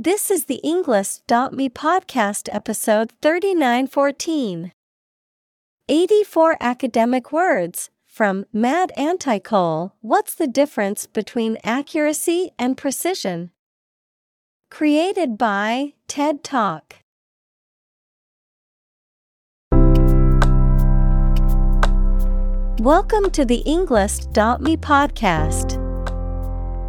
This is the Englist.me podcast episode 3914. 84 academic words from Matt Anticole. What's the difference between accuracy and precision? Created by TED Talk. Welcome to the Englist.me podcast.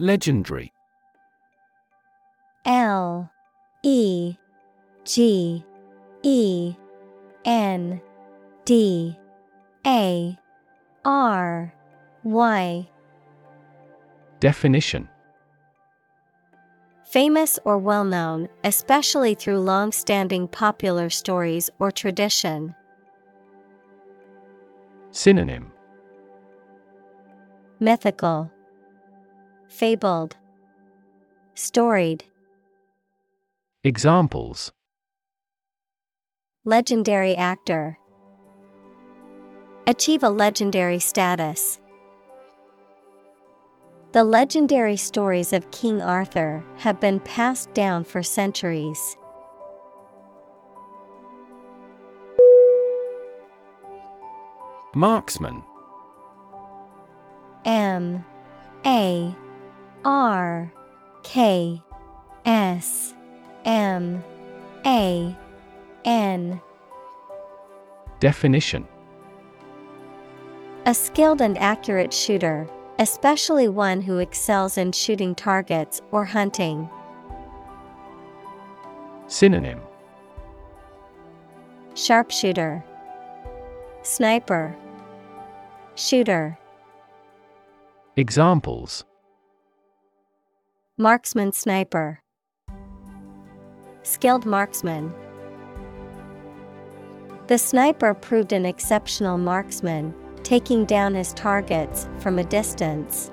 Legendary. L E G E N D A R Y. Definition. Famous or well known, especially through long standing popular stories or tradition. Synonym. Mythical, Fabled, Storied, Examples Legendary actor. Achieve a legendary status. The legendary stories of King Arthur have been passed down for centuries. Marksman M A R K S M A N. Definition. A skilled and accurate shooter, especially one who excels in shooting targets or hunting. Synonym. Sharpshooter, Sniper, Shooter, Examples Marksman Sniper, Skilled marksman. The sniper proved an exceptional marksman, taking down his targets from a distance.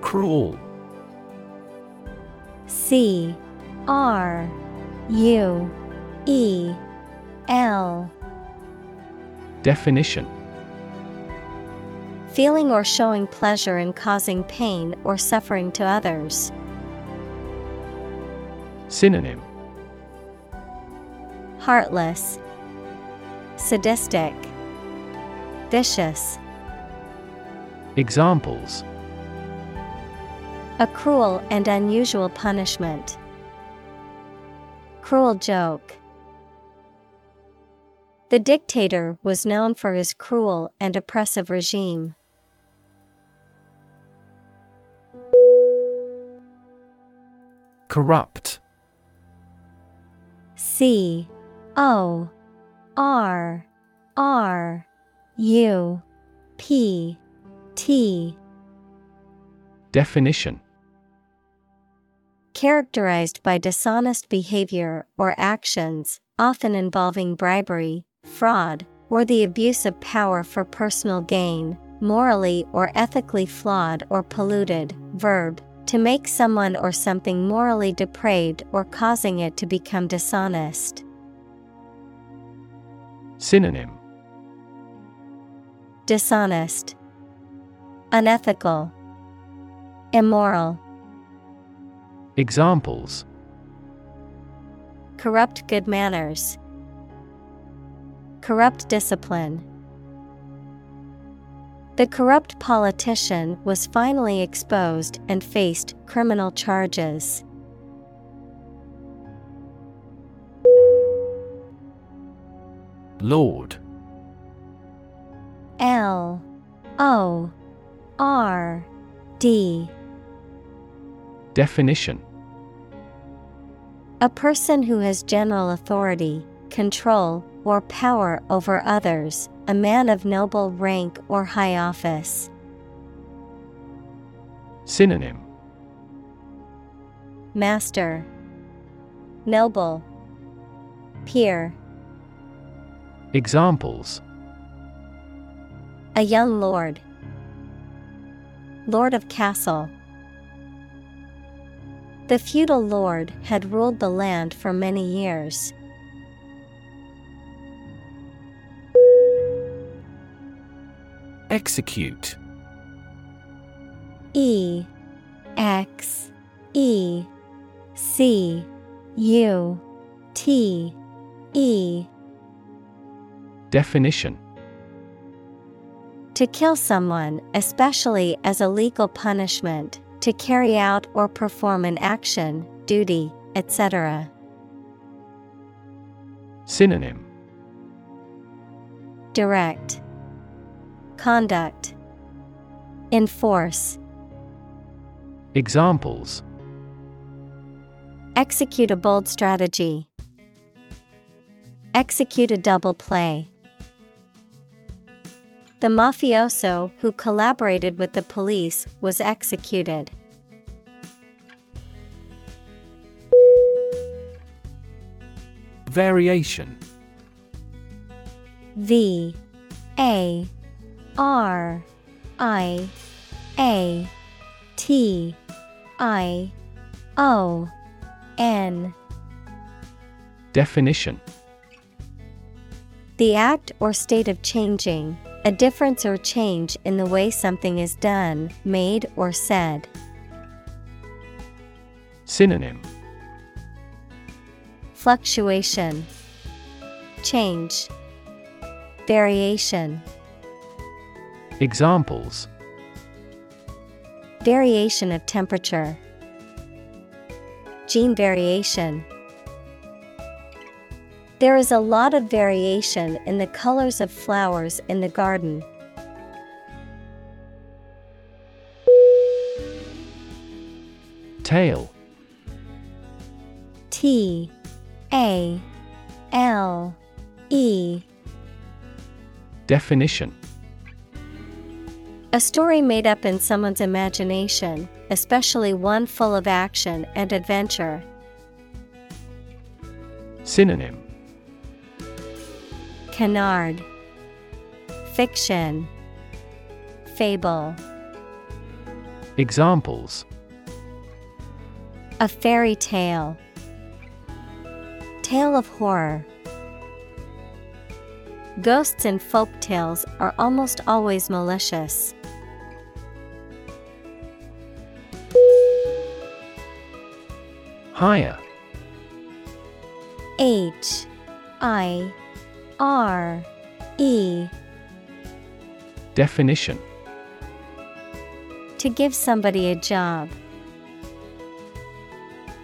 Cruel. C. R. U. E. L. Definition Feeling or showing pleasure in causing pain or suffering to others. Synonym Heartless, Sadistic, Vicious. Examples A cruel and unusual punishment. Cruel joke. The dictator was known for his cruel and oppressive regime. Corrupt C O R R U P T Definition Characterized by dishonest behavior or actions, often involving bribery, fraud, or the abuse of power for personal gain, morally or ethically flawed or polluted. Verb to make someone or something morally depraved or causing it to become dishonest. Synonym Dishonest, Unethical, Immoral. Examples Corrupt good manners. Corrupt discipline. The corrupt politician was finally exposed and faced criminal charges. Lord. L. O. R. D. Definition. A person who has general authority, control, or power over others, a man of noble rank or high office. Synonym. Master. Noble. Peer. Examples. A young lord. Lord of Castle. The feudal lord had ruled the land for many years. Execute. E X E C U T E. Definition. To kill someone, especially as a legal punishment, to carry out or perform an action, duty, etc. Synonym. Direct Conduct Enforce Examples Execute a bold strategy. Execute a double play. The mafioso who collaborated with the police was executed. Variation V A R I A T I O N. Definition. The act or state of changing, a difference or change in the way something is done, made, or said. Synonym. Fluctuation, Change, Variation. Examples. Variation of temperature, Gene variation. There is a lot of variation in the colors of flowers in the garden. Tale. T A L E. Definition A story made up in someone's imagination, especially one full of action and adventure. Synonym. Canard. Fiction. Fable. Examples. A fairy tale. Tale of horror. Ghosts in folk tales are almost always malicious. Hire H I R E. Definition. To give somebody a job.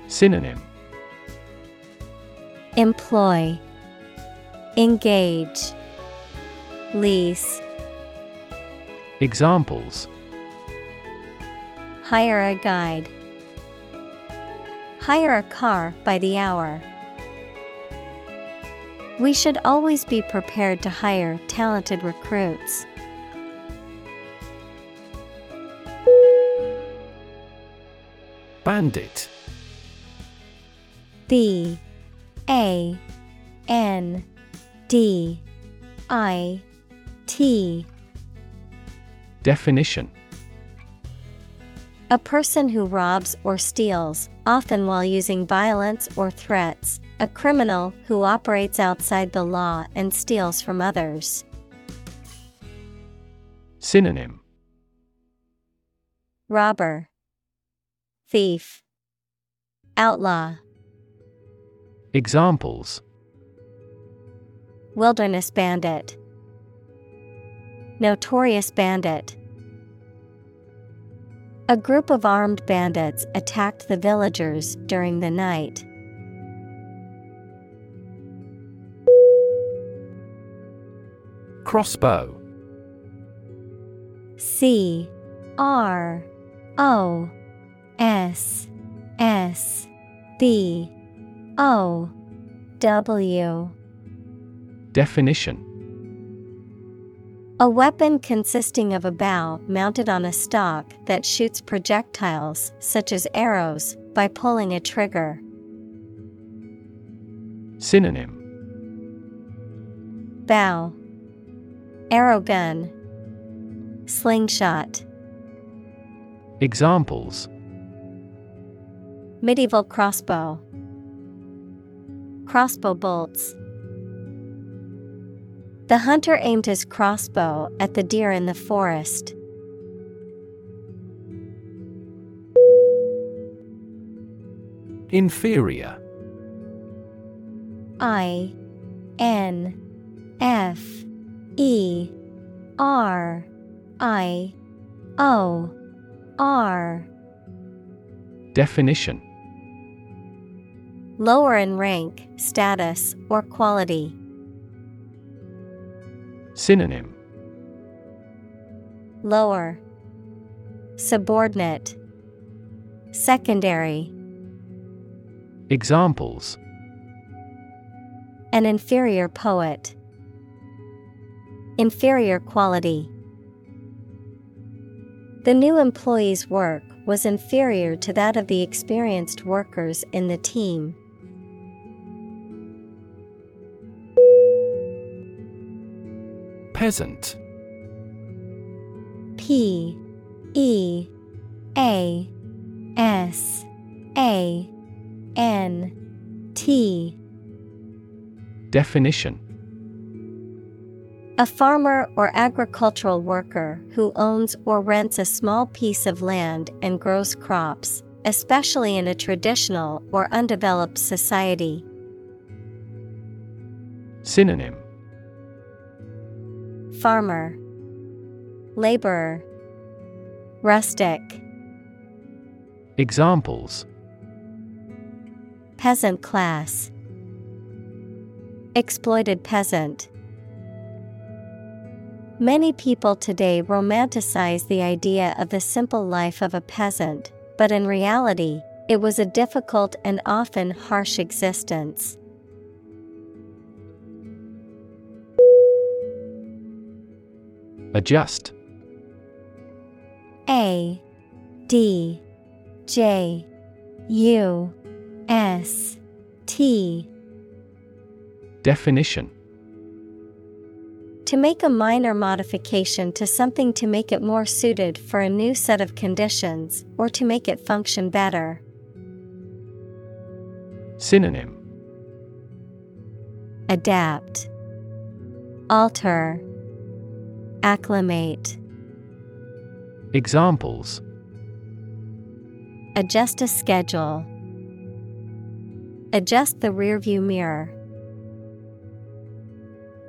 Synonym. Employ. Engage. Lease. Examples. Hire a guide. Hire a car by the hour. We should always be prepared to hire talented recruits. Bandit B A N D I T Definition A person who robs or steals, often while using violence or threats, a criminal who operates outside the law and steals from others. Synonym. Robber, Thief, Outlaw, Examples. Wilderness bandit, Notorious bandit. A group of armed bandits attacked the villagers during the night. Crossbow. C. R. O. S. S. B. O. W. Definition A weapon consisting of a bow mounted on a stock that shoots projectiles, such as arrows, by pulling a trigger. Synonym. Bow. Arrow gun. Slingshot. Examples. Medieval crossbow. Crossbow bolts The hunter aimed his crossbow at the deer in the forest. Inferior I N F E R I O R Definition Lower in rank, status, or quality. Synonym Lower Subordinate Secondary Examples An inferior poet. Inferior quality. The new employee's work was inferior to that of the experienced workers in the team. Peasant P E A S A N T. Definition. A farmer or agricultural worker who owns or rents a small piece of land and grows crops, especially in a traditional or undeveloped society. Synonym Farmer Laborer Rustic. Examples. Peasant class. Exploited peasant. Many people today romanticize the idea of the simple life of a peasant, but in reality, it was a difficult and often harsh existence. Adjust. A D J U S T. Definition. To make a minor modification to something to make it more suited for a new set of conditions or to make it function better. Synonym. Adapt, Alter, Acclimate. Examples Adjust a schedule. Adjust the rearview mirror.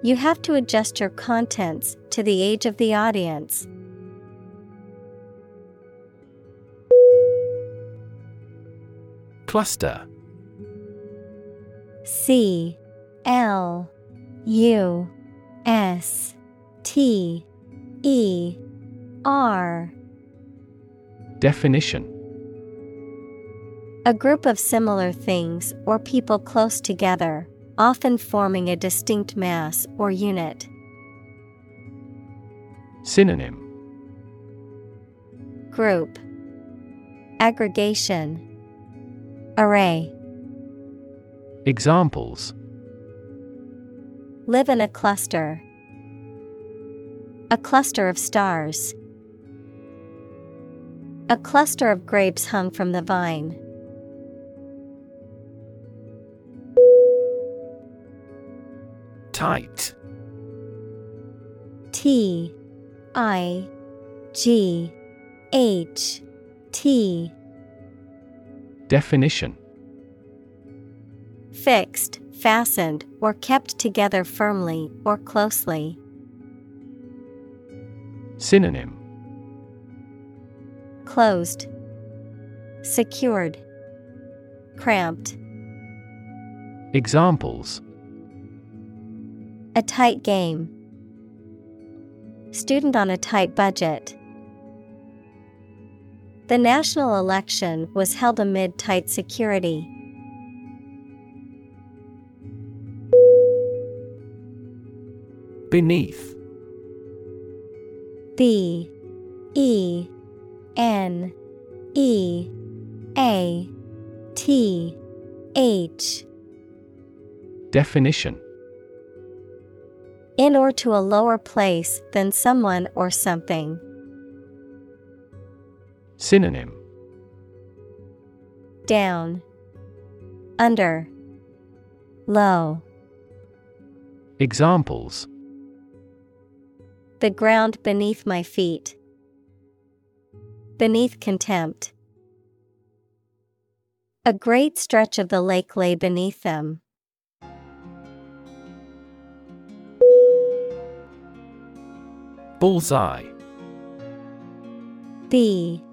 You have to adjust your contents to the age of the audience. Cluster C L U S T E R. Definition. A group of similar things or people close together, often forming a distinct mass or unit. Synonym. Group. Aggregation. Array. Examples. Live in a cluster. A cluster of stars. A cluster of grapes hung from the vine. Tight T I G H T Definition Fixed, fastened, or kept together firmly or closely. Synonym Closed, Secured, Cramped. Examples A tight game. Student on a tight budget. The national election was held amid tight security. Beneath B E N E A T H. Definition. In or to a lower place than someone or something. Synonym. Down, Under, Low. Examples The ground beneath my feet. Beneath contempt. A great stretch of the lake lay beneath them. Bullseye B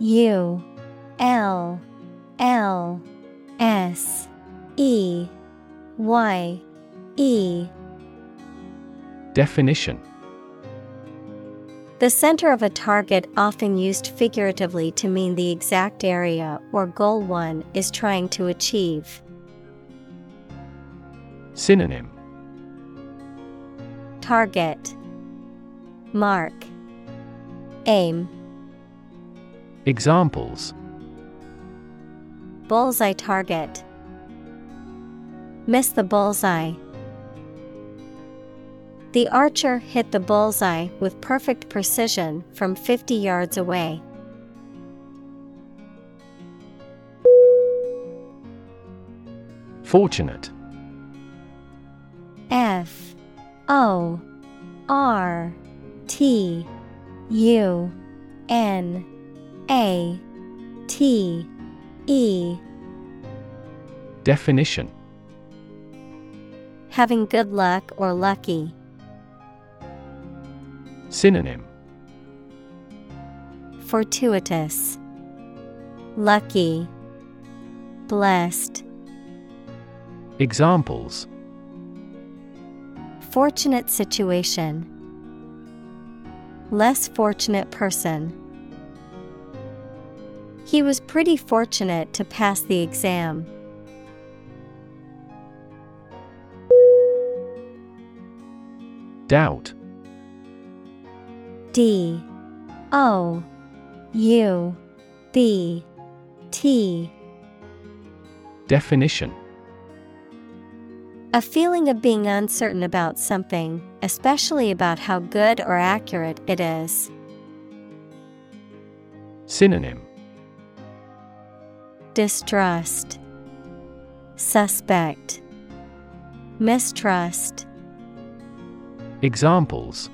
U L L S E Y E Definition The center of a target, often used figuratively to mean the exact area or goal one is trying to achieve. Synonym. Target. Mark. Aim. Examples. Bullseye target. Miss the bullseye. The archer hit the bullseye with perfect precision from 50 yards away. Fortunate F O R T U N A T E Definition Having good luck or lucky. Synonym Fortuitous, Lucky, Blessed. Examples Fortunate situation. Less fortunate person. He was pretty fortunate to pass the exam. Doubt D O U B T. Definition. A feeling of being uncertain about something, especially about how good or accurate it is. Synonym. Distrust, Suspect, Mistrust. Examples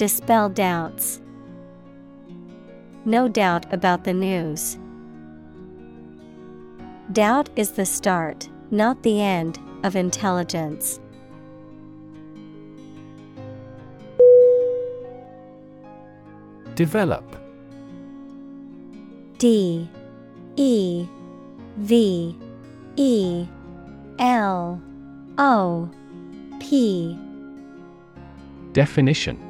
Dispel doubts. No doubt about the news. Doubt is the start, not the end, of intelligence. Develop D E V E L O P Definition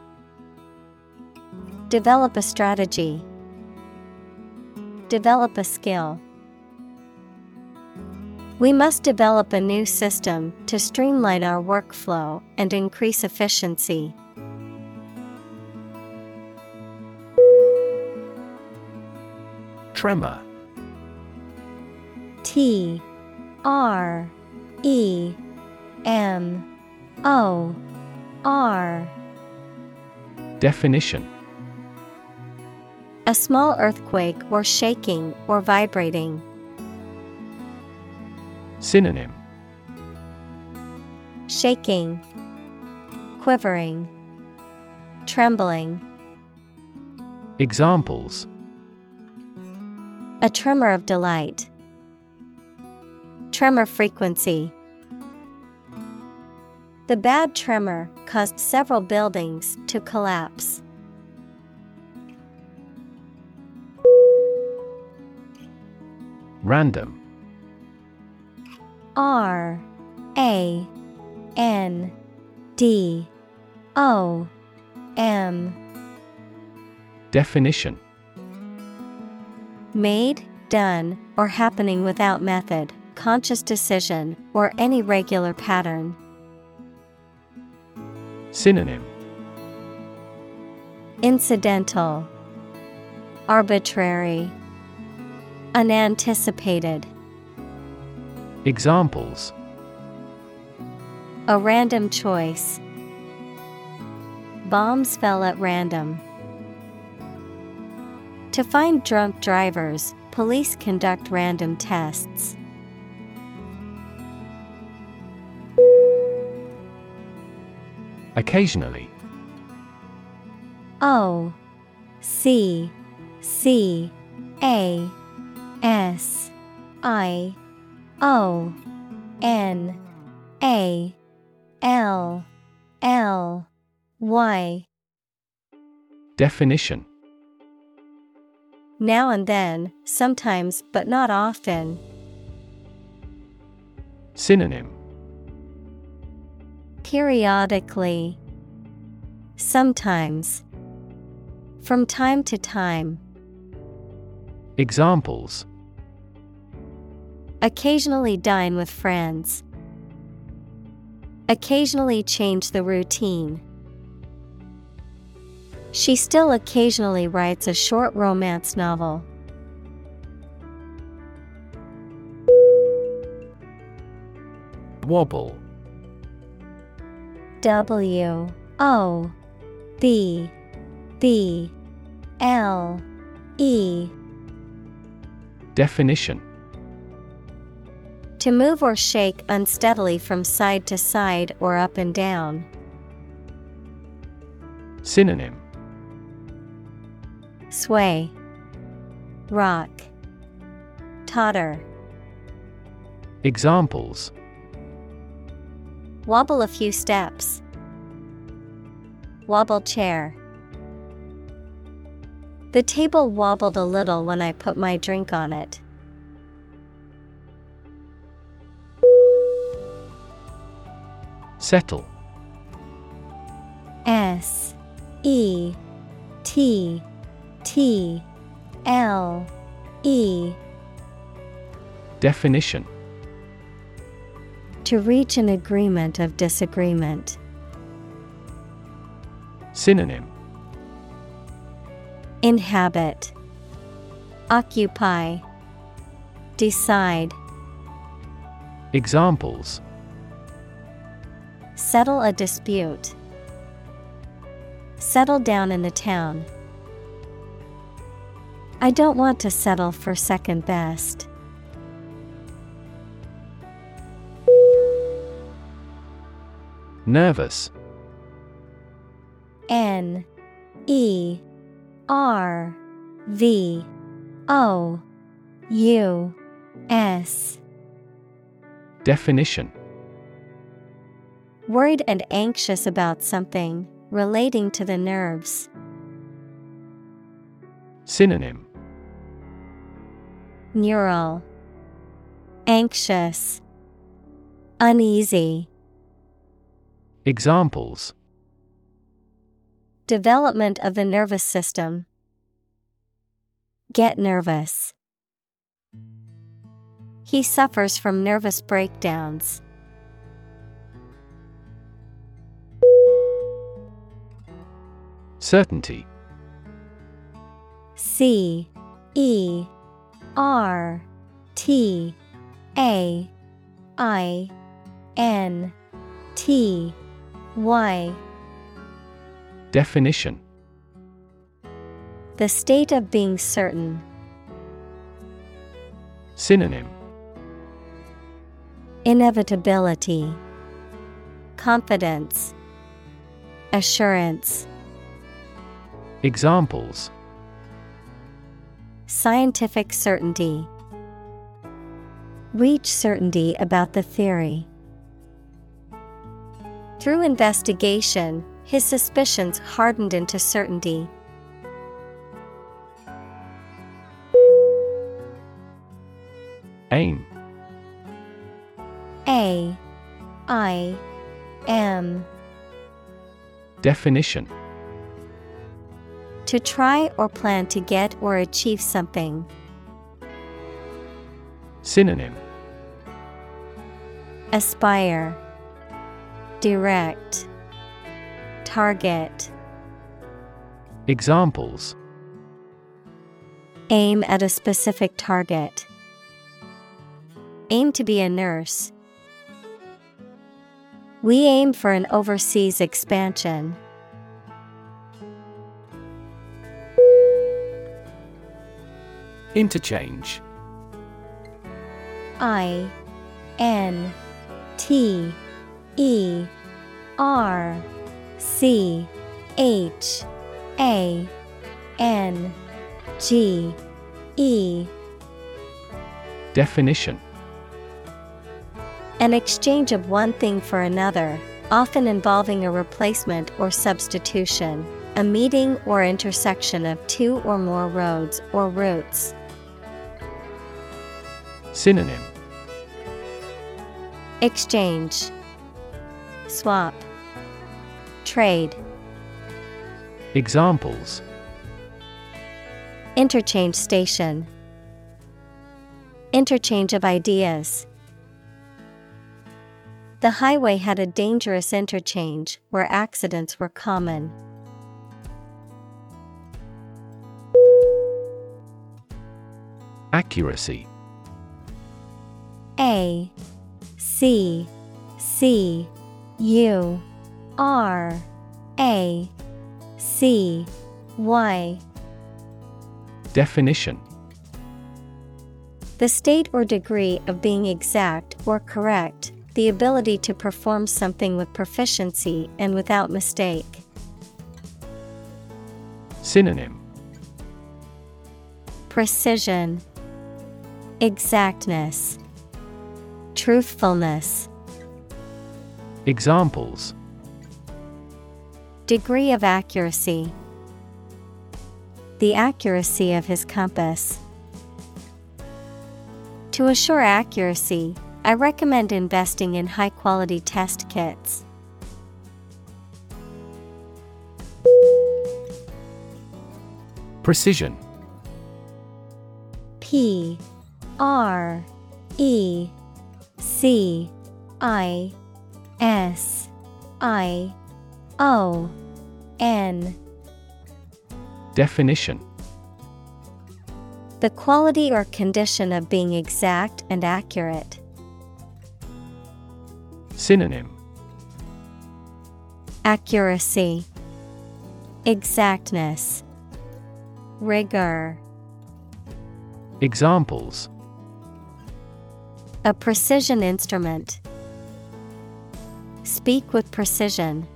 Develop a strategy. Develop a skill. We must develop a new system to streamline our workflow and increase efficiency. Tremor T R E M O R Definition A small earthquake or shaking or vibrating. Synonym Shaking, quivering, trembling. Examples A tremor of delight. Tremor frequency. The bad tremor caused several buildings to collapse. Random. R A N D O M. Definition. Made, done, or happening without method, conscious decision, or any regular pattern. Synonym. Incidental, Arbitrary, Unanticipated. Examples A random choice. Bombs fell at random. To find drunk drivers, police conduct random tests. Occasionally O C C A S I O N A L L Y Definition Now and then, sometimes but not often. Synonym Periodically. Sometimes. From time to time. Examples Occasionally dine with friends. Occasionally change the routine. She still occasionally writes a short romance novel. Wobble W O B B L E Definition To move or shake unsteadily from side to side or up and down. Synonym Sway, Rock, Totter. Examples Wobble a few steps. Wobble chair. The table wobbled a little when I put my drink on it. Settle. S E T T L E. Definition. To reach an agreement of disagreement. Synonym. Inhabit, Occupy, Decide, Examples Settle a dispute. Settle down in the town. I don't want to settle for second best. Nervous N E R V O U S. Definition Worried and anxious about something relating to the nerves. Synonym Neural, Anxious, Uneasy. Examples Development of the nervous system. Get nervous. He suffers from nervous breakdowns. Certainty. C E R T A I N T Y. Definition. The state of being certain. Synonym. Inevitability, Confidence, Assurance. Examples Scientific certainty. Reach certainty about the theory. Through investigation, his suspicions hardened into certainty. Aim A I M Definition To try or plan to get or achieve something. Synonym Aspire Direct Target Examples Aim at a specific target. Aim to be a nurse. We aim for an overseas expansion. Interchange. I N T E R C H A N G E. Definition. An exchange of one thing for another, often involving a replacement or substitution, a meeting or intersection of two or more roads or routes. Synonym. Exchange. Swap. Trade. Examples. Interchange station. Interchange of ideas. The highway had a dangerous interchange where accidents were common. Accuracy A C C U R A C Y. Definition. The state or degree of being exact or correct, the ability to perform something with proficiency and without mistake. Synonym. Precision, Exactness, Truthfulness, Examples Degree of accuracy, The accuracy of his compass. To assure accuracy, I recommend investing in high quality test kits. Precision P R E C I S I O N. Definition. The quality or condition of being exact and accurate. Synonym. Accuracy, Exactness, Rigor. Examples A precision instrument. Speak with precision.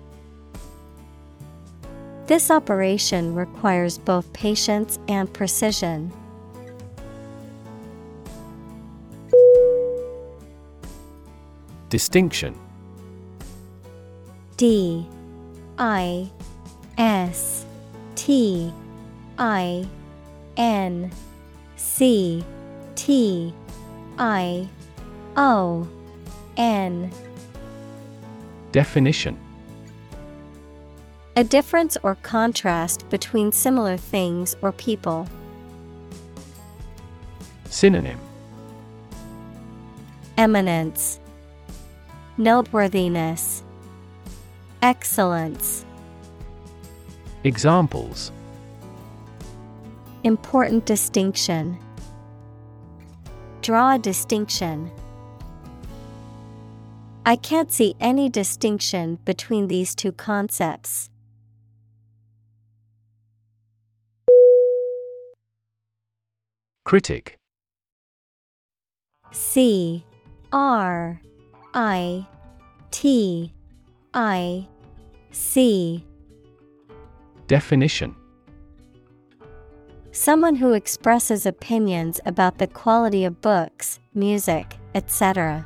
This operation requires both patience and precision. Distinction D I S T I N C T I O N Definition A difference or contrast between similar things or people. Synonym Eminence, Noteworthiness, Excellence. Examples Important distinction. Draw a distinction. I can't see any distinction between these two concepts. Critic. C R I T I C. Definition Someone who expresses opinions about the quality of books, music, etc.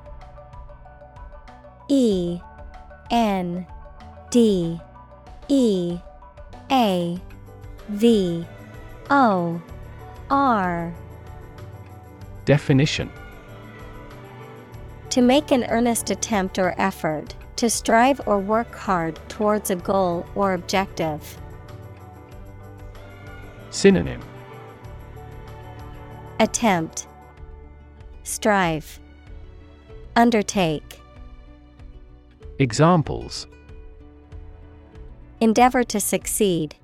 E N D E A V O R. Definition. To make an earnest attempt or effort, to strive or work hard towards a goal or objective. Synonym. Attempt. Strive. Undertake Examples Endeavor to succeed.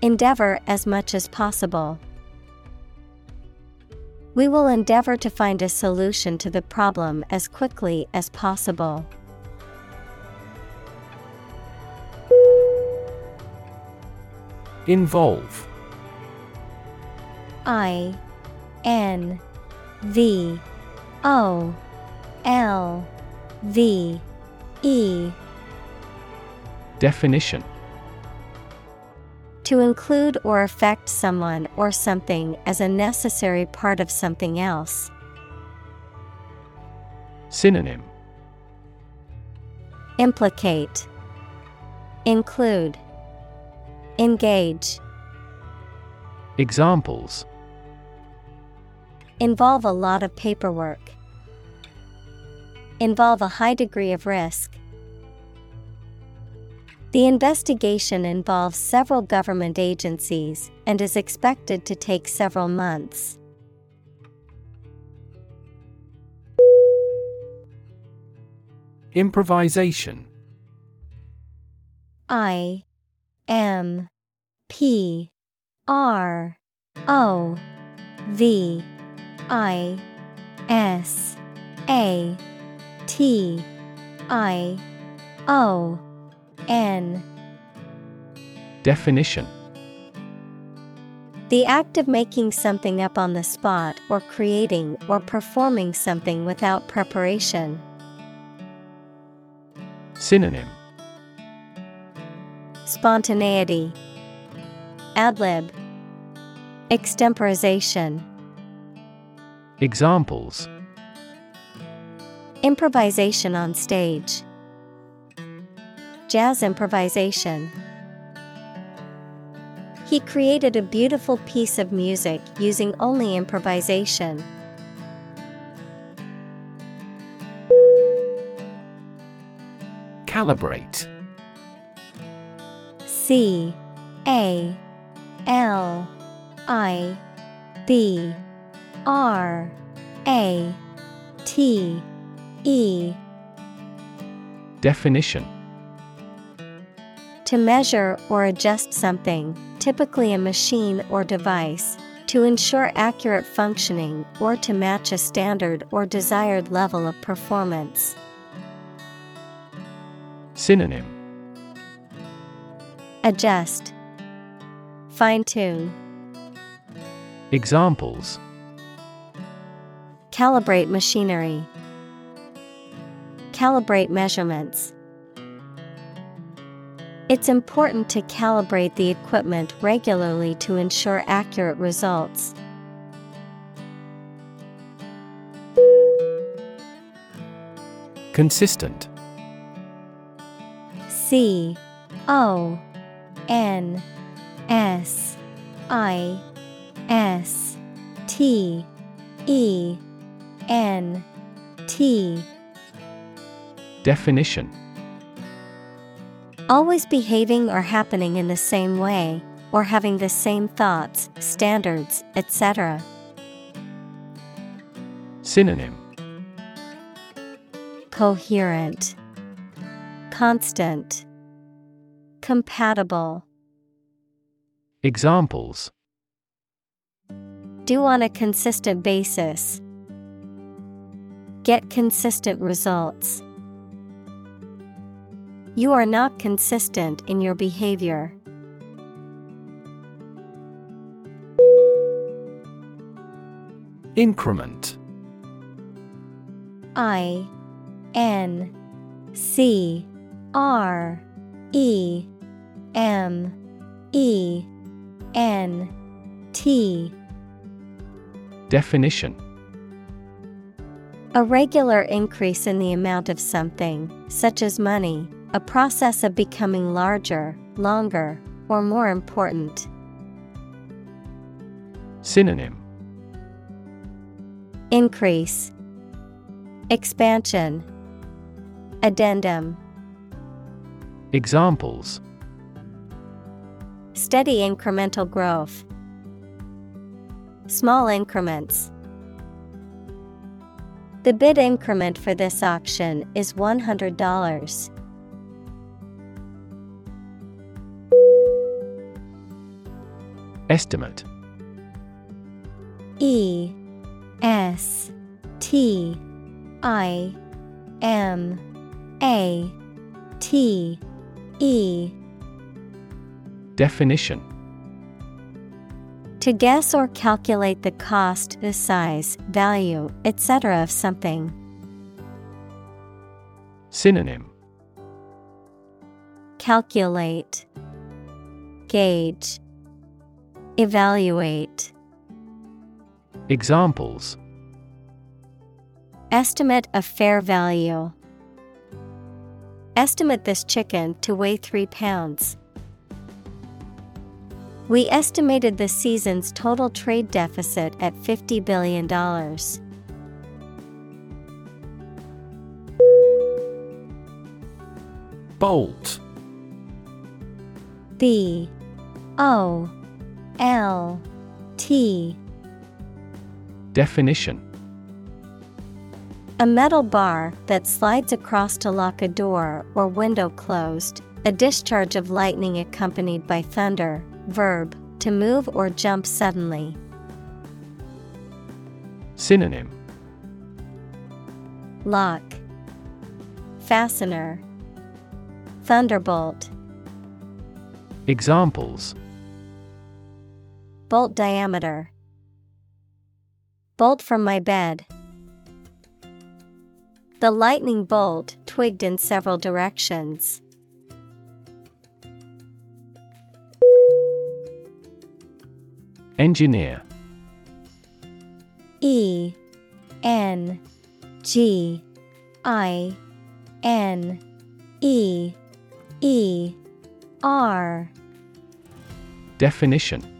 Endeavor as much as possible. We will endeavor to find a solution to the problem as quickly as possible. Involve I N V O L V E. Definition. To include or affect someone or something as a necessary part of something else. Synonym. Implicate. Include. Engage. Examples. Involve a lot of paperwork. Involve a high degree of risk. The investigation involves several government agencies and is expected to take several months. Improvisation I M P R O V I S A T I O N. Definition. The act of making something up on the spot or creating or performing something without preparation. Synonym. Spontaneity, Ad lib, Extemporization, Examples Improvisation on stage, Jazz improvisation. He created a beautiful piece of music using only improvisation. Calibrate C A L I B R A T E. Definition. To measure or adjust something, typically a machine or device, to ensure accurate functioning or to match a standard or desired level of performance. Synonym. Adjust, Fine tune, Examples. Calibrate machinery, Calibrate measurements. It's important to calibrate the equipment regularly to ensure accurate results. Consistent C O N S I S T E N T Definition Always behaving or happening in the same way, or having the same thoughts, standards, etc. Synonym Coherent, Constant, Compatible. Examples Do on a consistent basis. Get consistent results. You are not consistent in your behavior. Increment. I N C R E M E N T. Definition. A regular increase in the amount of something, such as money, a process of becoming larger, longer, or more important. Synonym Increase, Expansion, Addendum. Examples Steady incremental growth. Small increments. The bid increment for this auction is $100. Estimate. E S T I M A T E. Definition. To guess or calculate the cost, the size, value, etc. of something. Synonym. Calculate, Gauge, Evaluate. Examples Estimate of fair value. Estimate this chicken to weigh 3 pounds. We estimated the season's total trade deficit at $50 billion. Bolt B O L T. Definition. A metal bar that slides across to lock a door or window closed, a discharge of lightning accompanied by thunder, verb, to move or jump suddenly. Synonym. Lock, Fastener, Thunderbolt, Examples Bolt diameter, Bolt from my bed. The lightning bolt twigged in several directions. Engineer E N G I N E E R Definition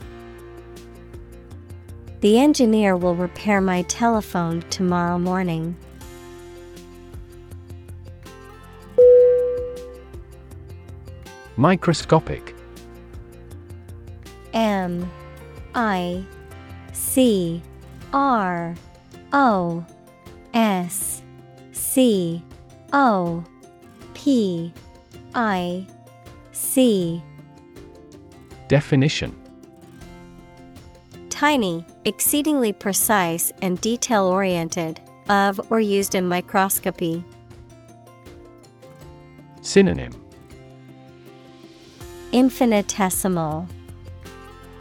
The engineer will repair my telephone tomorrow morning. Microscopic. M I C R O S C O P I C. Definition Tiny, exceedingly precise and detail oriented, of or used in microscopy. Synonym Infinitesimal,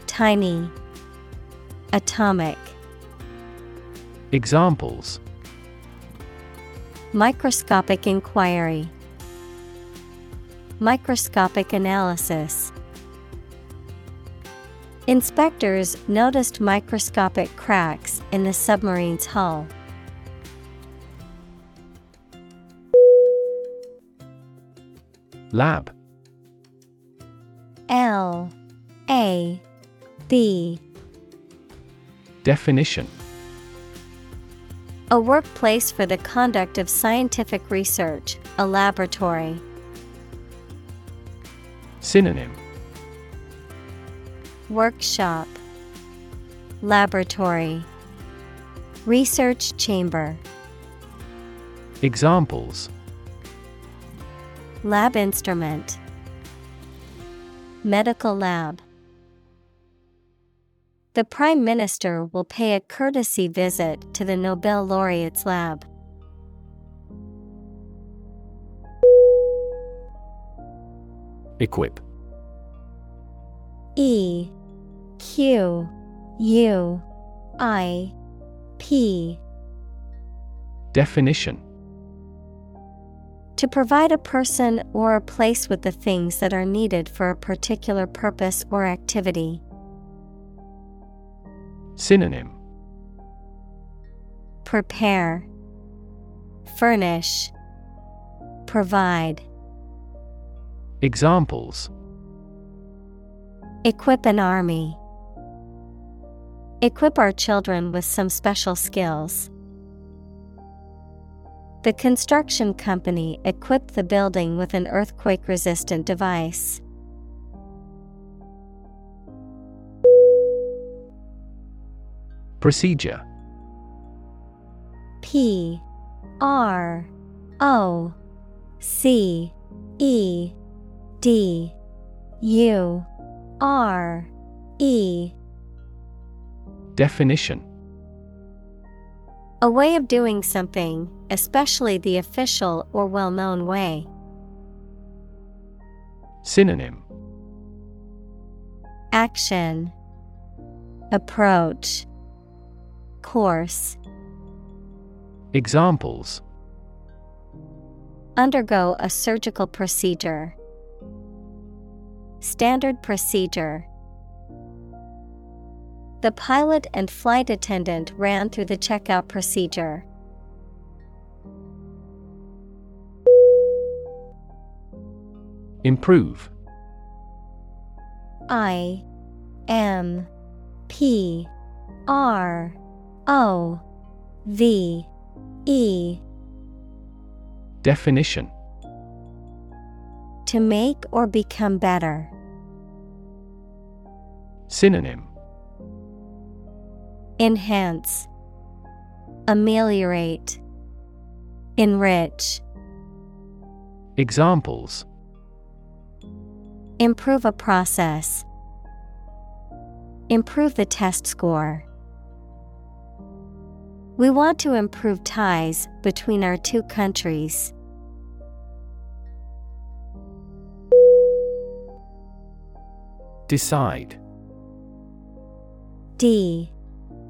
Tiny, Atomic. Examples Microscopic inquiry, Microscopic analysis. Inspectors noticed microscopic cracks in the submarine's hull. Lab. L. A. B. Definition. A workplace for the conduct of scientific research, a laboratory. Synonym Workshop Laboratory Research Chamber Examples. Lab instrument Medical lab. The Prime Minister will pay a courtesy visit to the Nobel laureate's lab. Equip. E Q U I P Definition To provide a person or a place with the things that are needed for a particular purpose or activity. Synonym Prepare, Furnish, Provide. Examples Equip an army. Equip our children with some special skills. The construction company equipped the building with an earthquake resistant device. Procedure P R O C E D U R E Definition A way of doing something, especially the official or well known way. Synonym Action Approach Course Examples Undergo a surgical procedure. Standard procedure. The pilot and flight attendant ran through the checkout procedure. Improve I M P R O V E Definition To make or become better. Synonym Enhance, Ameliorate, Enrich. Examples Improve a process. Improve the test score. We want to improve ties between our two countries. Decide D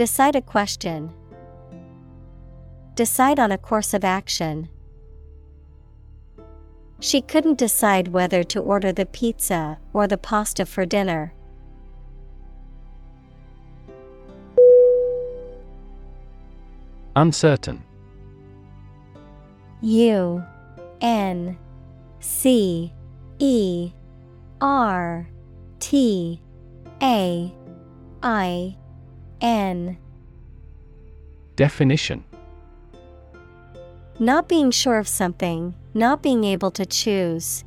Decide a question. Decide on a course of action. She couldn't decide whether to order the pizza or the pasta for dinner. Uncertain U N C E R T A I N Definition Not being sure of something, not being able to choose.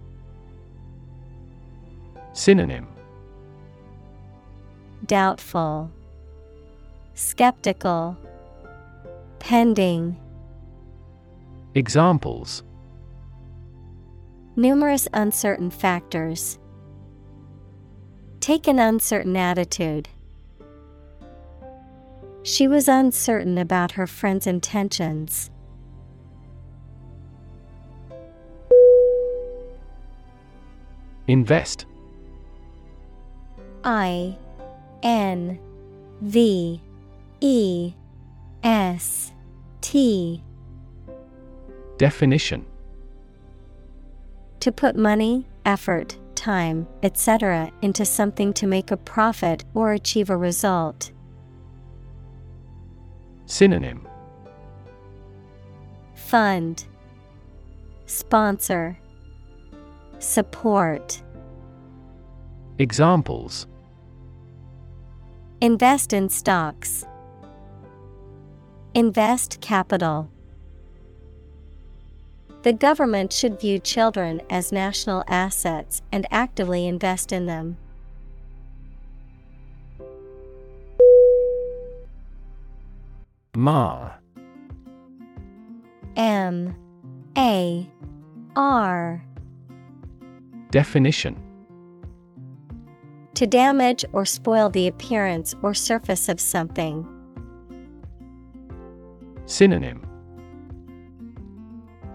Synonym Doubtful, Skeptical, Pending. Examples Numerous uncertain factors. Take an uncertain attitude. She was uncertain about her friend's intentions. Invest. I N V E S T Definition To put money, effort, time, etc., into something to make a profit or achieve a result. Synonym Fund Sponsor Support Examples Invest in stocks. Invest capital. The government should view children as national assets and actively invest in them. Mar M. A. R. Definition. To damage or spoil the appearance or surface of something. Synonym.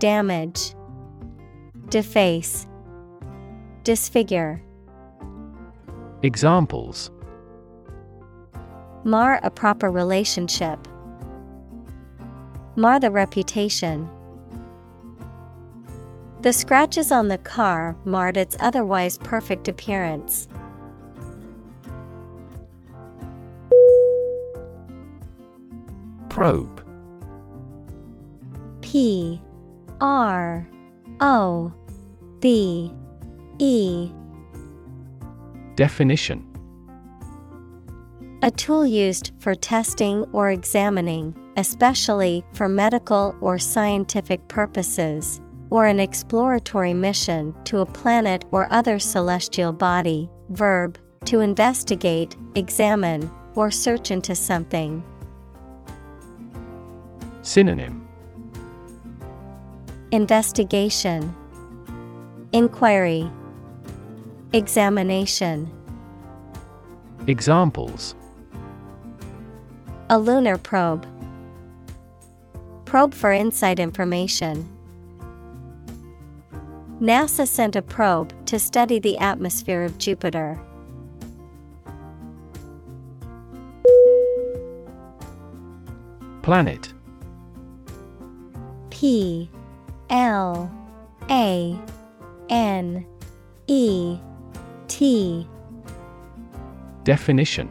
Damage, Deface, Disfigure. Examples. Mar a proper relationship. Mar the reputation. The scratches on the car marred its otherwise perfect appearance. Probe P R O B E Definition A tool used for testing or examining, especially for medical or scientific purposes, or an exploratory mission to a planet or other celestial body. Verb, to investigate, examine, or search into something. Synonym Investigation, Inquiry, Examination. Examples A lunar probe. Probe for inside information. NASA sent a probe to study the atmosphere of Jupiter. Planet P L A N E T Definition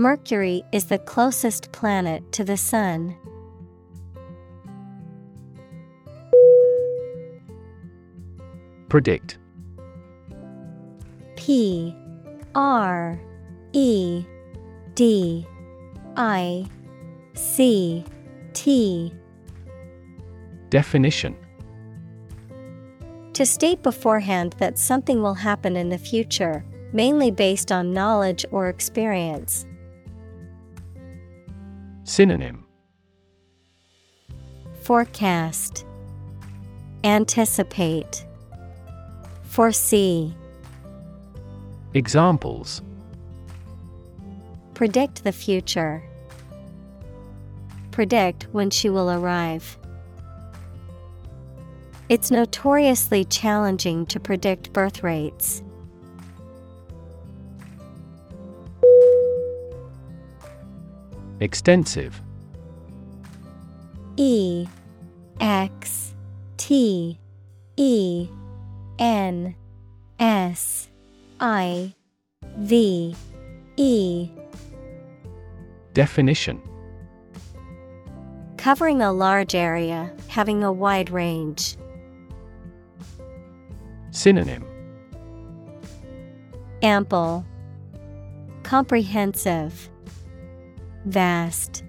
Mercury is the closest planet to the Sun. Predict P R E D I C T Definition To state beforehand that something will happen in the future, mainly based on knowledge or experience. Synonym Forecast Anticipate Foresee Examples Predict the future. Predict when she will arrive. It's notoriously challenging to predict birth rates. Extensive. E X T E N S I V E. Definition. Covering a large area, having a wide range. Synonym. Ample, Comprehensive, Vast,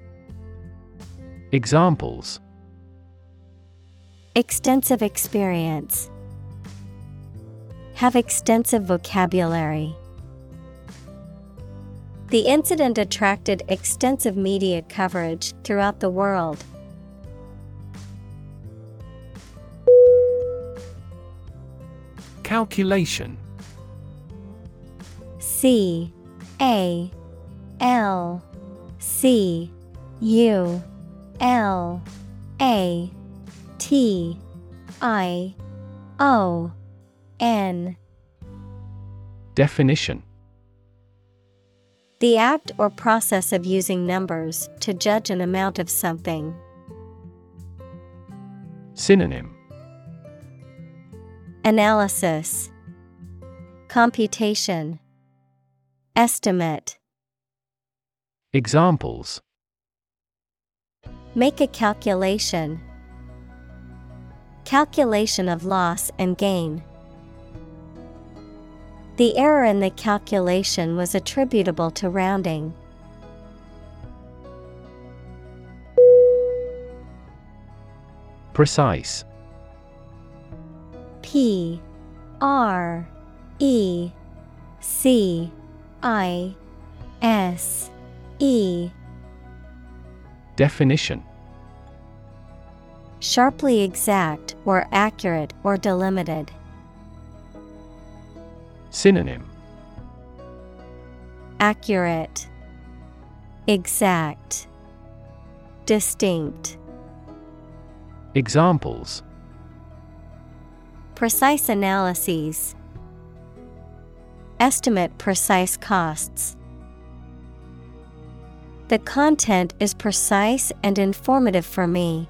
Examples Extensive experience, Have extensive vocabulary. The incident attracted extensive media coverage throughout the world. Calculation C A L C U L A T I O N. Definition. The act or process of using numbers to judge an amount of something. Synonym. Analysis. Computation. Estimate Examples Make a calculation. Calculation of loss and gain. The error in the calculation was attributable to rounding. Precise P R E C I S E Definition Sharply exact or accurate or delimited. Synonym Accurate, Exact, Distinct. Examples Precise analyses. Estimate precise costs. The content is precise and informative for me.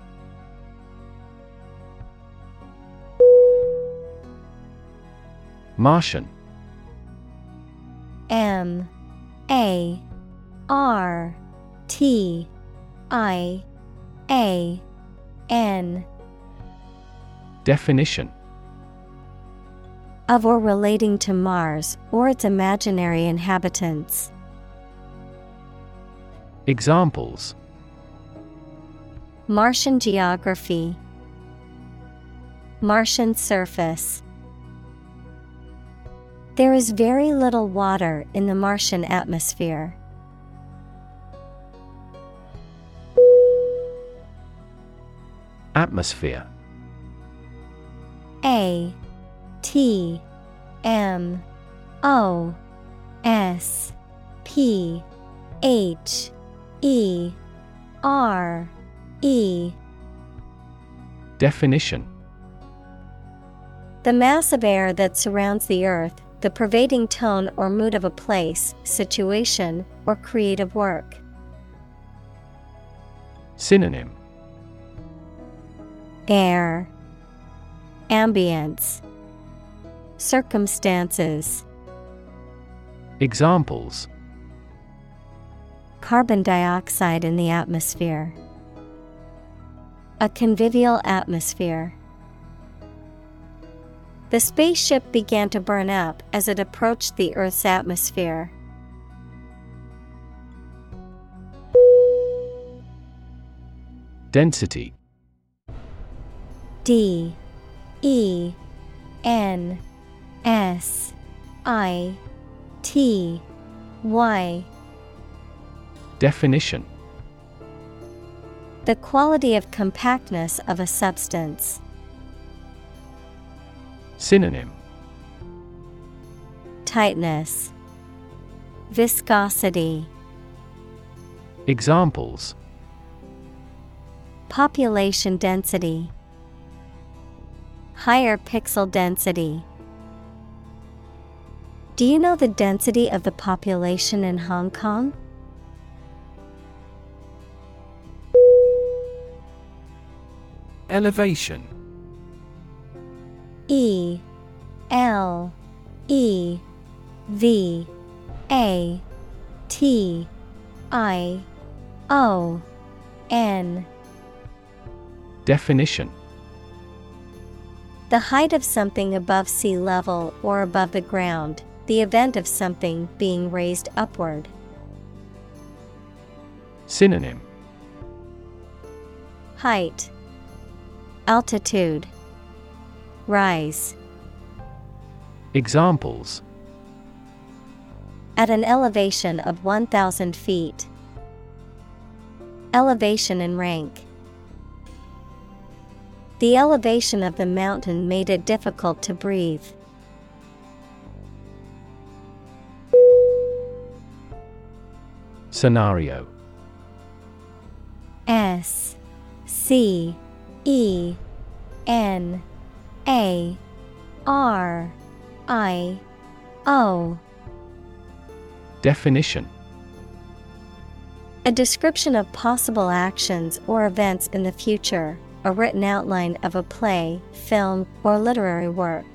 Martian. M. A. R. T. I. A. N. Definition. Of or relating to Mars or its imaginary inhabitants. Examples. Martian geography, Martian surface. There is very little water in the Martian atmosphere. Atmosphere. A. T. M. O. S. P. H E R E. Definition. The mass of air that surrounds the earth, the pervading tone or mood of a place, situation, or creative work. Synonym. Air. Ambience. Circumstances. Examples Carbon dioxide in the atmosphere. A convivial atmosphere. The spaceship began to burn up as it approached the Earth's atmosphere. Density. D. E. N. S. I. T. Y Definition The quality of compactness of a substance. Synonym Tightness, Viscosity, Examples Population density, Higher pixel density. Do you know the density of the population in Hong Kong? Elevation. E L E V A T I O N. Definition. The height of something above sea level or above the ground, the event of something being raised upward. Synonym. Height, Altitude, Rise. Examples At an elevation of 1,000 feet. Elevation in rank. The elevation of the mountain made it difficult to breathe. Scenario S C E N A R I O. Definition. A description of possible actions or events in the future, a written outline of a play, film, or literary work.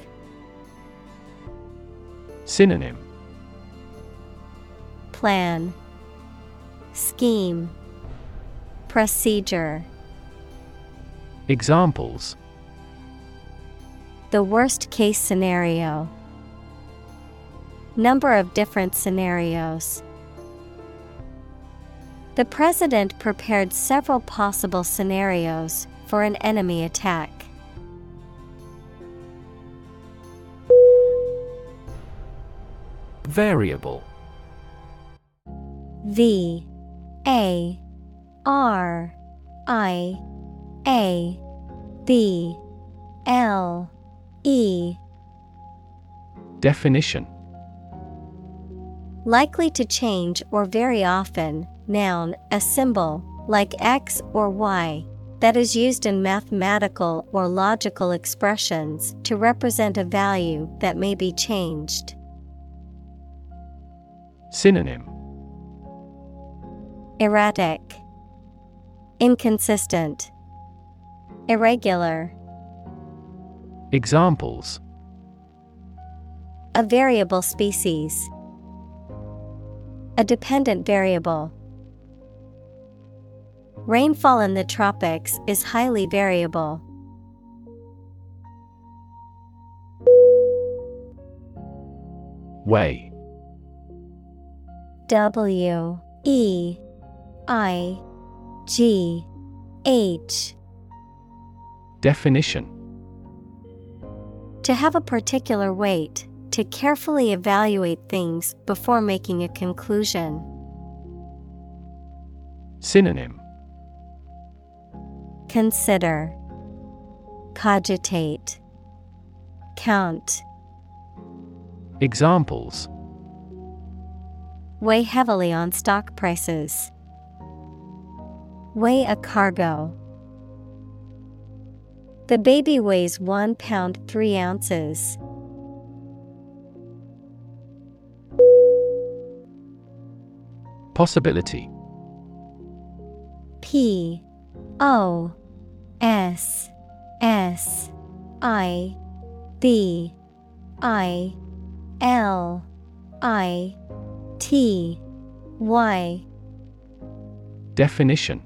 Synonym. Plan. Scheme. Procedure Examples The worst case scenario. Number of different scenarios. The president prepared several possible scenarios for an enemy attack. Variable V A R I A B L E. Definition. Likely to change or very often, noun, a symbol, like X or Y, that is used in mathematical or logical expressions to represent a value that may be changed. Synonym. Erratic, Inconsistent, Irregular, Examples a variable species. A dependent variable. Rainfall in the tropics is highly variable. Weigh W E I G H Definition To have a particular weight, to carefully evaluate things before making a conclusion. Synonym Consider, Cogitate, Count. Examples Weigh heavily on stock prices. Weigh a cargo. The baby weighs one pound three ounces. Possibility. P O S S I B I L I T Y. Definition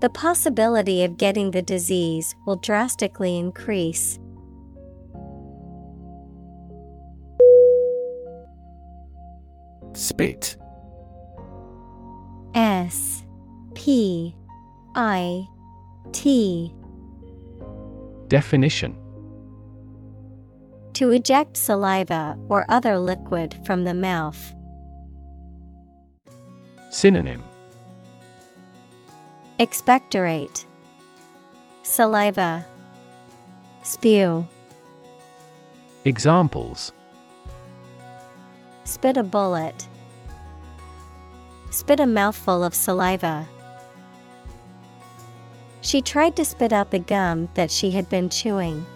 The possibility of getting the disease will drastically increase. Spit S P I T Definition To eject saliva or other liquid from the mouth. Synonym Expectorate Saliva Spew Examples Spit a bullet. Spit a mouthful of saliva. She tried to spit out the gum that she had been chewing.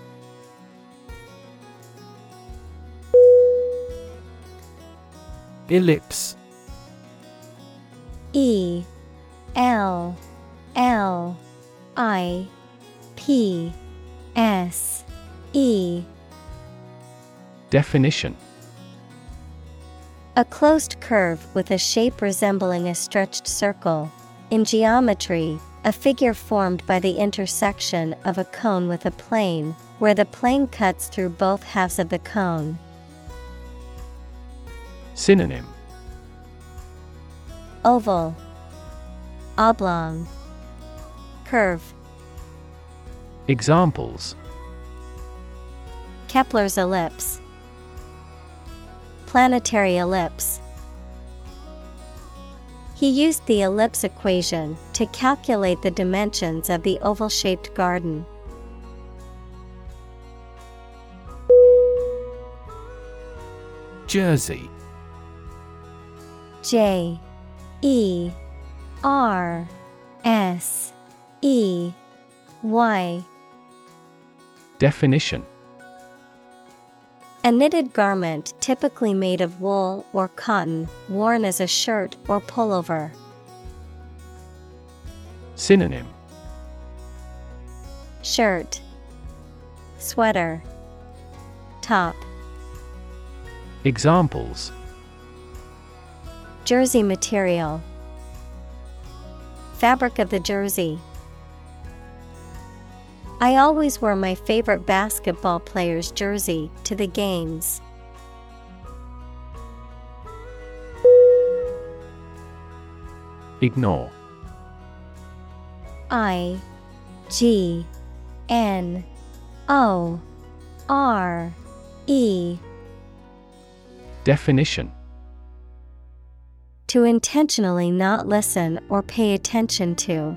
Ellipse E L L I P S E. Definition. A closed curve with a shape resembling a stretched circle. In geometry, a figure formed by the intersection of a cone with a plane, where the plane cuts through both halves of the cone. Synonym. Oval, Oblong, Curve. Examples Kepler's ellipse, Planetary ellipse. He used the ellipse equation to calculate the dimensions of the oval shaped garden. Jersey J E R S E Y. Definition. A knitted garment typically made of wool or cotton, worn as a shirt or pullover. Synonym. Shirt, Sweater, Top. Examples. Jersey material, Fabric of the jersey. I always wear my favorite basketball player's jersey to the games. Ignore I G N O R E Definition To intentionally not listen or pay attention to.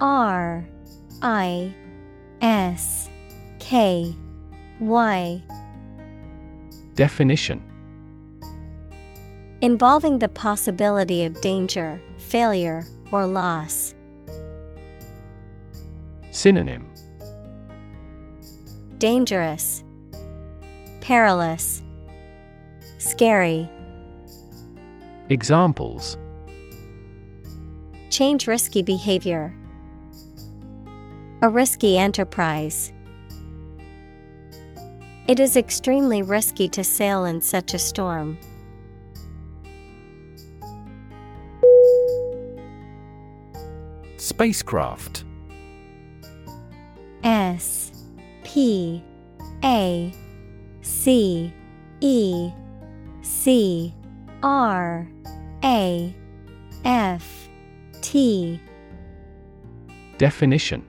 R I S K Y Definition Involving the possibility of danger, failure, or loss. Synonym Dangerous, Perilous, Scary. Examples Change risky behavior. A risky enterprise. It is extremely risky to sail in such a storm. Spacecraft S P A C E C R A F T Definition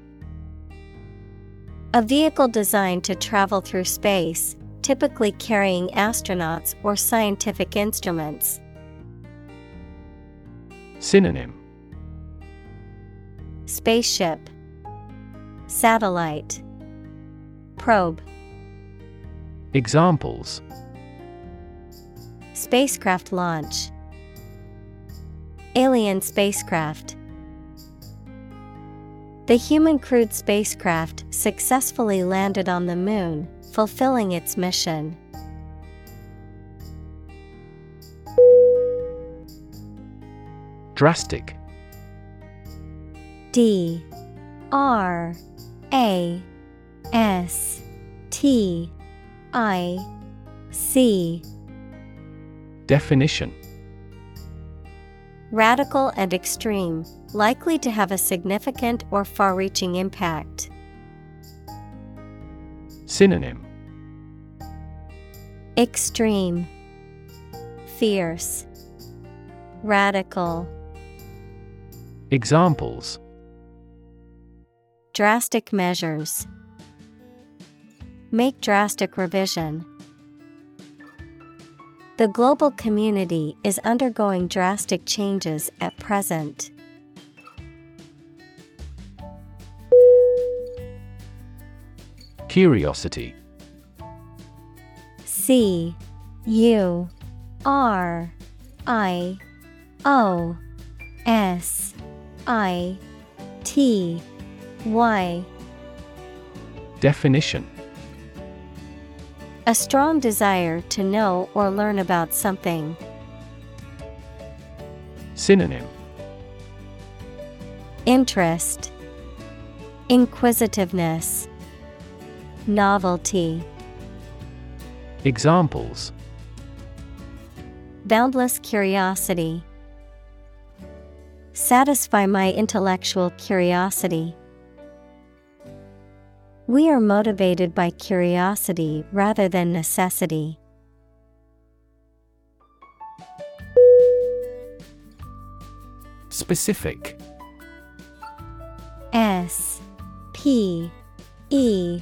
A vehicle designed to travel through space, typically carrying astronauts or scientific instruments. Synonym. Spaceship, Satellite, Probe, Examples. Spacecraft launch, Alien spacecraft. The human crewed spacecraft successfully landed on the moon, fulfilling its mission. Drastic. D. R. A. S. T. I. C. Definition. Radical and extreme, likely to have a significant or far reaching impact. Synonym Extreme, Fierce, Radical. Examples Drastic measures. Make drastic revision. The global community is undergoing drastic changes at present. Curiosity. C U R I O S I T Y. Definition. A strong desire to know or learn about something. Synonym. Interest, Inquisitiveness, Novelty. Examples Boundless curiosity. Satisfy my intellectual curiosity. We are motivated by curiosity rather than necessity. Specific S P E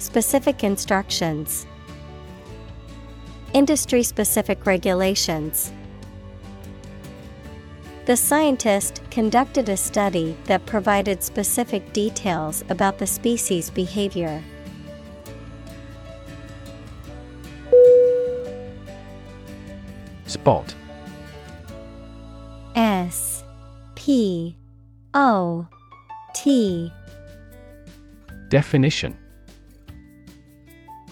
Specific instructions, Industry specific regulations. The scientist conducted a study that provided specific details about the species' behavior. Spot S P O T Definition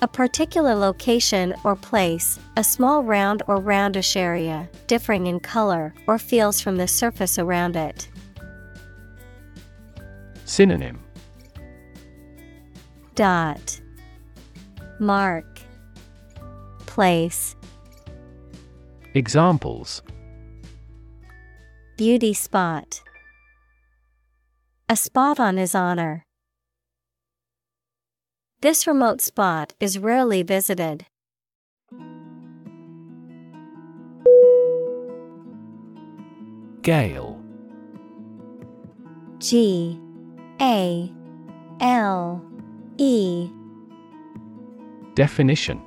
A particular location or place, a small round or roundish area, differing in color or feels from the surface around it. Synonym. Dot. Mark. Place. Examples. Beauty spot. A spot on his honor. This remote spot is rarely visited. Gale G A L E Definition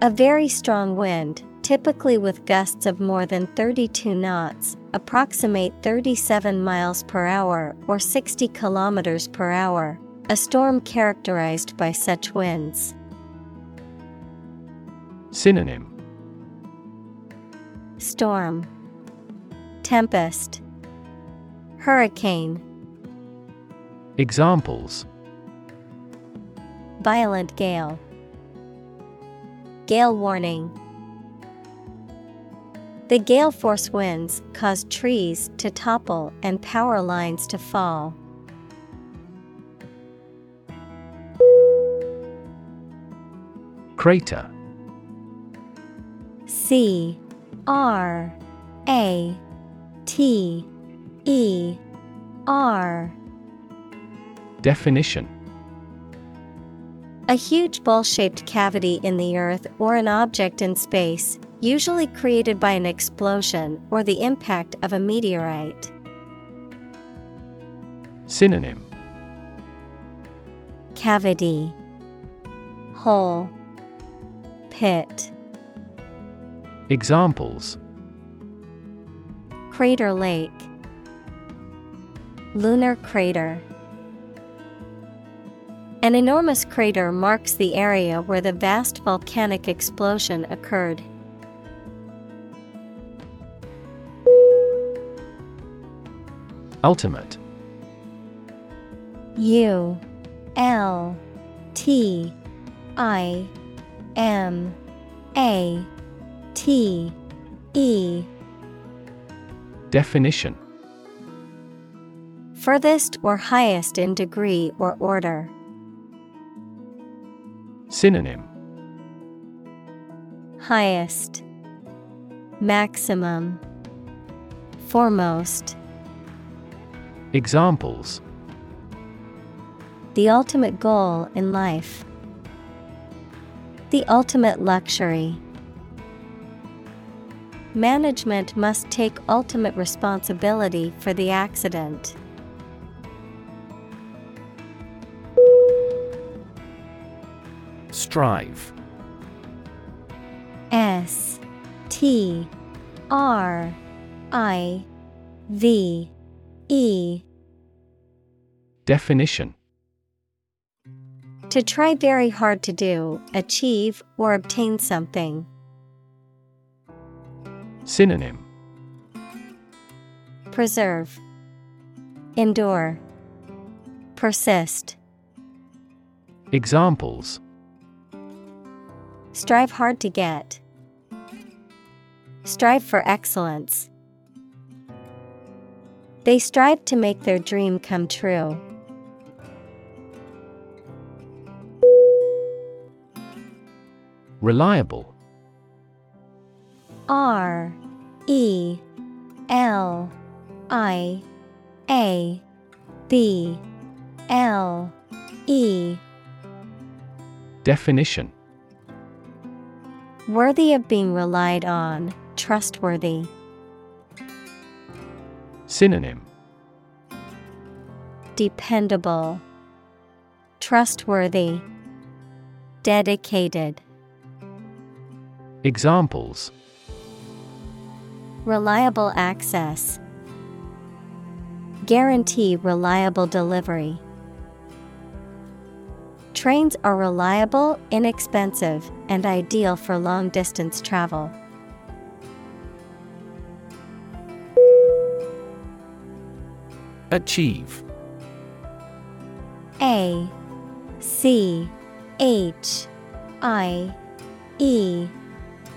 A very strong wind, typically with gusts of more than 32 knots, approximate 37 miles per hour or 60 kilometers per hour. A storm characterized by such winds. Synonym Storm, Tempest, Hurricane, Examples Violent gale, Gale warning. The gale force winds caused trees to topple and power lines to fall. Crater. C R A T E R. Definition. A huge bowl shaped cavity in the earth or an object in space, usually created by an explosion or the impact of a meteorite. Synonym. Cavity. Hole Pit. Examples. Crater Lake. Lunar crater. An enormous crater marks the area where the vast volcanic explosion occurred. Ultimate. U L T I M A T E Definition Furthest or highest in degree or order. Synonym Highest, Maximum, Foremost. Examples The ultimate goal in life. The ultimate luxury. Management must take ultimate responsibility for the accident. Strive S T R I V E Definition To try very hard to do, achieve, or obtain something. Synonym Preserve, Endure, Persist. Examples Strive hard to get. Strive for excellence. They strive to make their dream come true. Reliable. R E L I A B L E. Definition. Worthy of being relied on, trustworthy. Synonym. Dependable, Trustworthy, Dedicated. Examples Reliable access. Guarantee reliable delivery. Trains are reliable, inexpensive, and ideal for long distance travel. Achieve A C H I E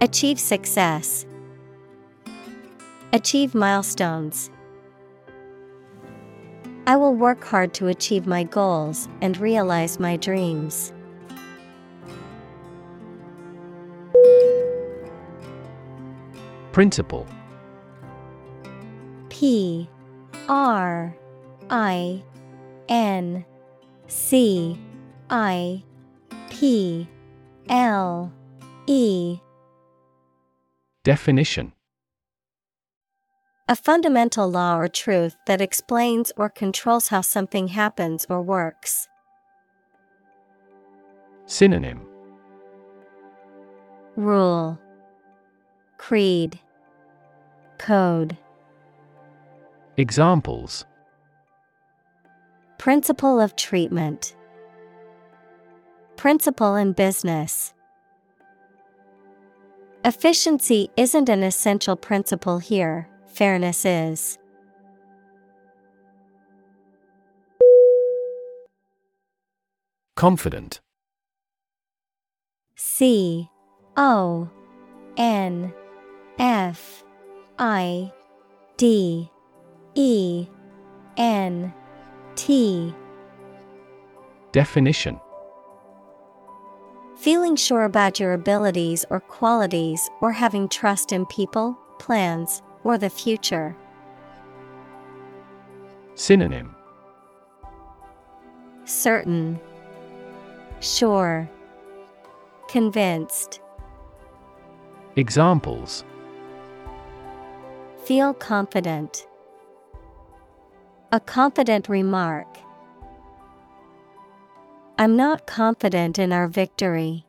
Achieve success, Achieve milestones. I will work hard to achieve my goals and realize my dreams. Principle P R I N C I P L E Definition. A fundamental law or truth that explains or controls how something happens or works. Synonym. Rule. Creed. Code. Examples. Principle of treatment. Principle in business Efficiency isn't an essential principle here, fairness is. Confident. C O N F I D E N T. Definition Feeling sure about your abilities or qualities or having trust in people, plans, or the future. Synonym Certain, Sure, Convinced. Examples Feel confident. A confident remark. I'm not confident in our victory.